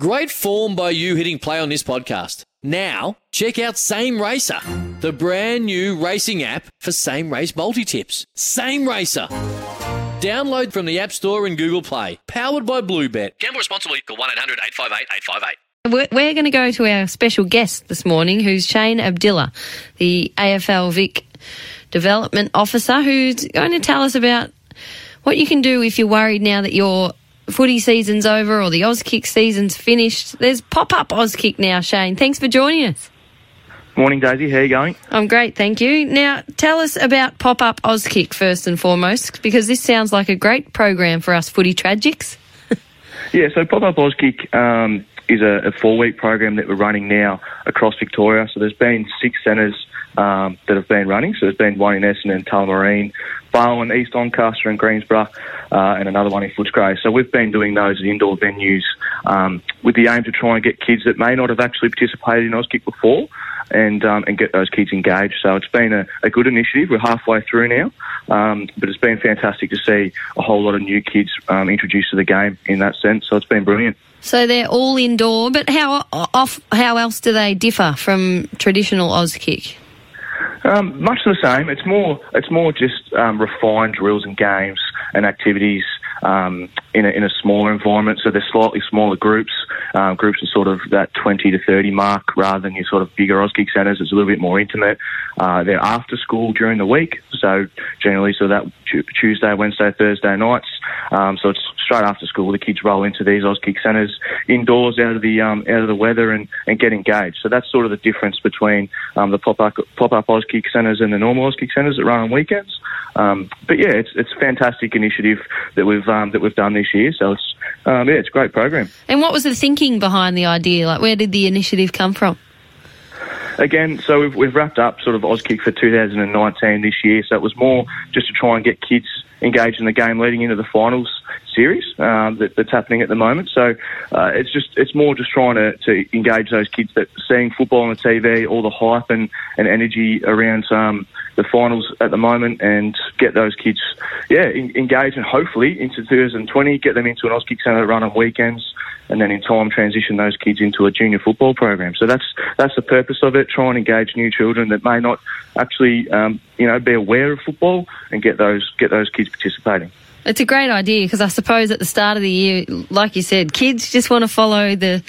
Great form by you hitting play on this podcast. Now, check out Same Racer, the brand new racing app for same race multi tips. Same Racer. Download from the App Store and Google Play. Powered by Bluebet. Gamble responsibly. Call 1 800 858 858. We're, going to go to our special guest this morning, who's Shane Abdilla, the AFL Vic Development Officer, who's going to tell us about what you can do if you're worried now that your footy season's over or the Auskick season's finished. There's pop-up Auskick now, Shane. Thanks for joining us. Morning, Daisy. How are you going? I'm great, thank you. Now, tell us about pop-up Auskick first and foremost, because this sounds like a great program for us footy tragics. Yeah, so Pop Up Auskick um, is a, a four-week program that we're running now across Victoria. So there's been six centres um, that have been running. So there's been one in Essendon, and Tullamarine, Barwon, East Doncaster and Greensborough, uh, and another one in Footscray. So we've been doing those at indoor venues um, with the aim to try and get kids that may not have actually participated in Auskick before and um, and get those kids engaged. So it's been a, a good initiative. We're halfway through now, um, but it's been fantastic to see a whole lot of new kids um, introduced to the game in that sense. So it's been brilliant. So they're all indoor, but how off? How else do they differ from traditional Auskick? Um, much the same. It's more it's more just um, refined drills and games and activities um, in, a, in a smaller environment. So they're slightly smaller groups. Um, groups are sort of that 20 to 30 mark rather than your sort of bigger Auskick centres. It's a little bit more intimate. Uh, they're after school during the week. So generally, so that tu- Tuesday, Wednesday, Thursday nights. Um, so it's straight after school. The kids roll into these Auskick centres indoors out of the um, out of the weather and, and get engaged. So that's sort of the difference between um, the pop up pop centres and the normal Auskick centres that run on weekends. Um, but yeah, it's it's a fantastic initiative that we've um, that we've done this year. So it's um, yeah, it's a great program. And what was the thinking behind the idea? Like, where did the initiative come from? Again, so we've, we've wrapped up sort of Auskick for 2019 this year. So it was more just to try and get kids engaged in the game leading into the finals series um, that, that's happening at the moment. So uh, it's just it's more just trying to, to engage those kids that seeing football on the TV, all the hype and, and energy around um, the finals at the moment, and get those kids yeah en- engaged and hopefully into 2020 get them into an Auskick centre run on weekends. And then in time transition those kids into a junior football program. So that's that's the purpose of it. Try and engage new children that may not actually, um, you know, be aware of football and get those get those kids participating. It's a great idea because I suppose at the start of the year, like you said, kids just want to follow the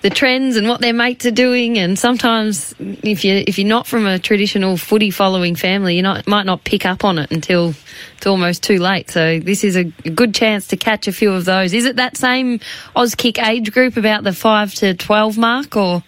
the trends and what their mates are doing. And sometimes, if you if you're not from a traditional footy following family, you not might not pick up on it until it's almost too late. So this is a good chance to catch a few of those. Is it that same Auskick age group, about the five to twelve mark, or?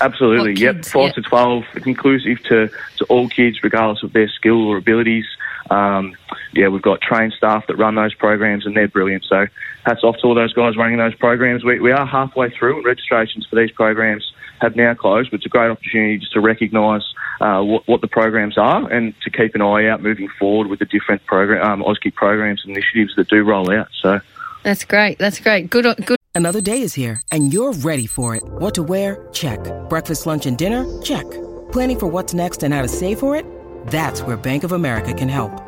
Absolutely, yep. Five Yep. to twelve, it's inclusive to, to all kids, regardless of their skill or abilities. Um, yeah, we've got trained staff that run those programs, and they're brilliant. So hats off to all those guys running those programs. We, we are halfway through, and registrations for these programs have now closed. But it's a great opportunity just to recognise uh, what, what the programs are, and to keep an eye out moving forward with the different program, um, Auskick programs and initiatives that do roll out. So. That's great. That's great. Good. Good. Another day is here, and you're ready for it. What to wear? Check. Breakfast, lunch, and dinner? Check. Planning for what's next and how to save for it? That's where Bank of America can help.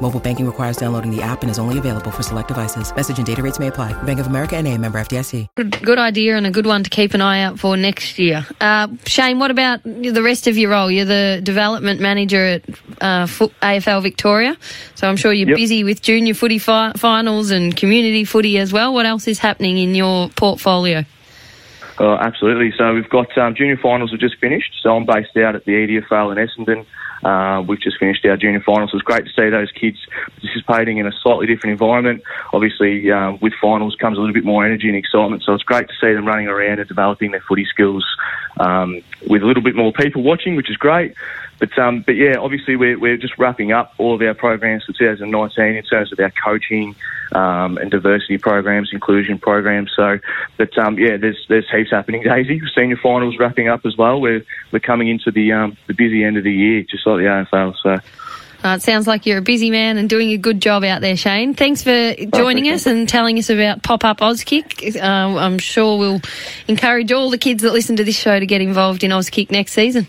Mobile banking requires downloading the app and is only available for select devices. Message and data rates may apply. Bank of America and a member FDIC. Good, good idea and a good one to keep an eye out for next year. Uh, Shane, what about the rest of your role? You're the development manager at uh, AFL Victoria, so I'm sure you're Yep. busy with junior footy fi- finals and community footy as well. What else is happening in your portfolio? Oh, absolutely. So we've got um, junior finals have just finished. So I'm based out at the EDFL in Essendon. Uh, we've just finished our junior finals. So it's great to see those kids participating in a slightly different environment. Obviously, um, with finals comes a little bit more energy and excitement. So it's great to see them running around and developing their footy skills um, with a little bit more people watching, which is great. But um, but yeah, obviously we're, we're just wrapping up all of our programs for 2019 in terms of our coaching um, and diversity programs, inclusion programs. So, but um, yeah, there's there's heaps happening. Daisy, senior finals wrapping up as well. We're we're coming into the um, the busy end of the year, just like the AFL. So. Uh, it sounds like you're a busy man and doing a good job out there, Shane. Thanks for joining us and telling us about Pop Up Auskick. Uh, I'm sure we'll encourage all the kids that listen to this show to get involved in Auskick next season.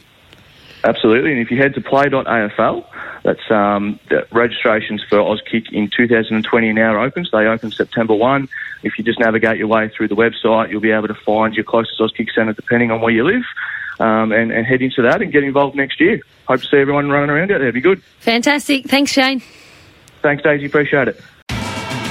Absolutely, and if you head to play.afl, that's um, registrations for Auskick in 2020 now open. So they open September 1. If you just navigate your way through the website, you'll be able to find your closest Auskick centre depending on where you live. Um, and, and head into that and get involved next year. Hope to see everyone running around out there. Be good. Fantastic. Thanks, Shane. Thanks, Daisy. Appreciate it.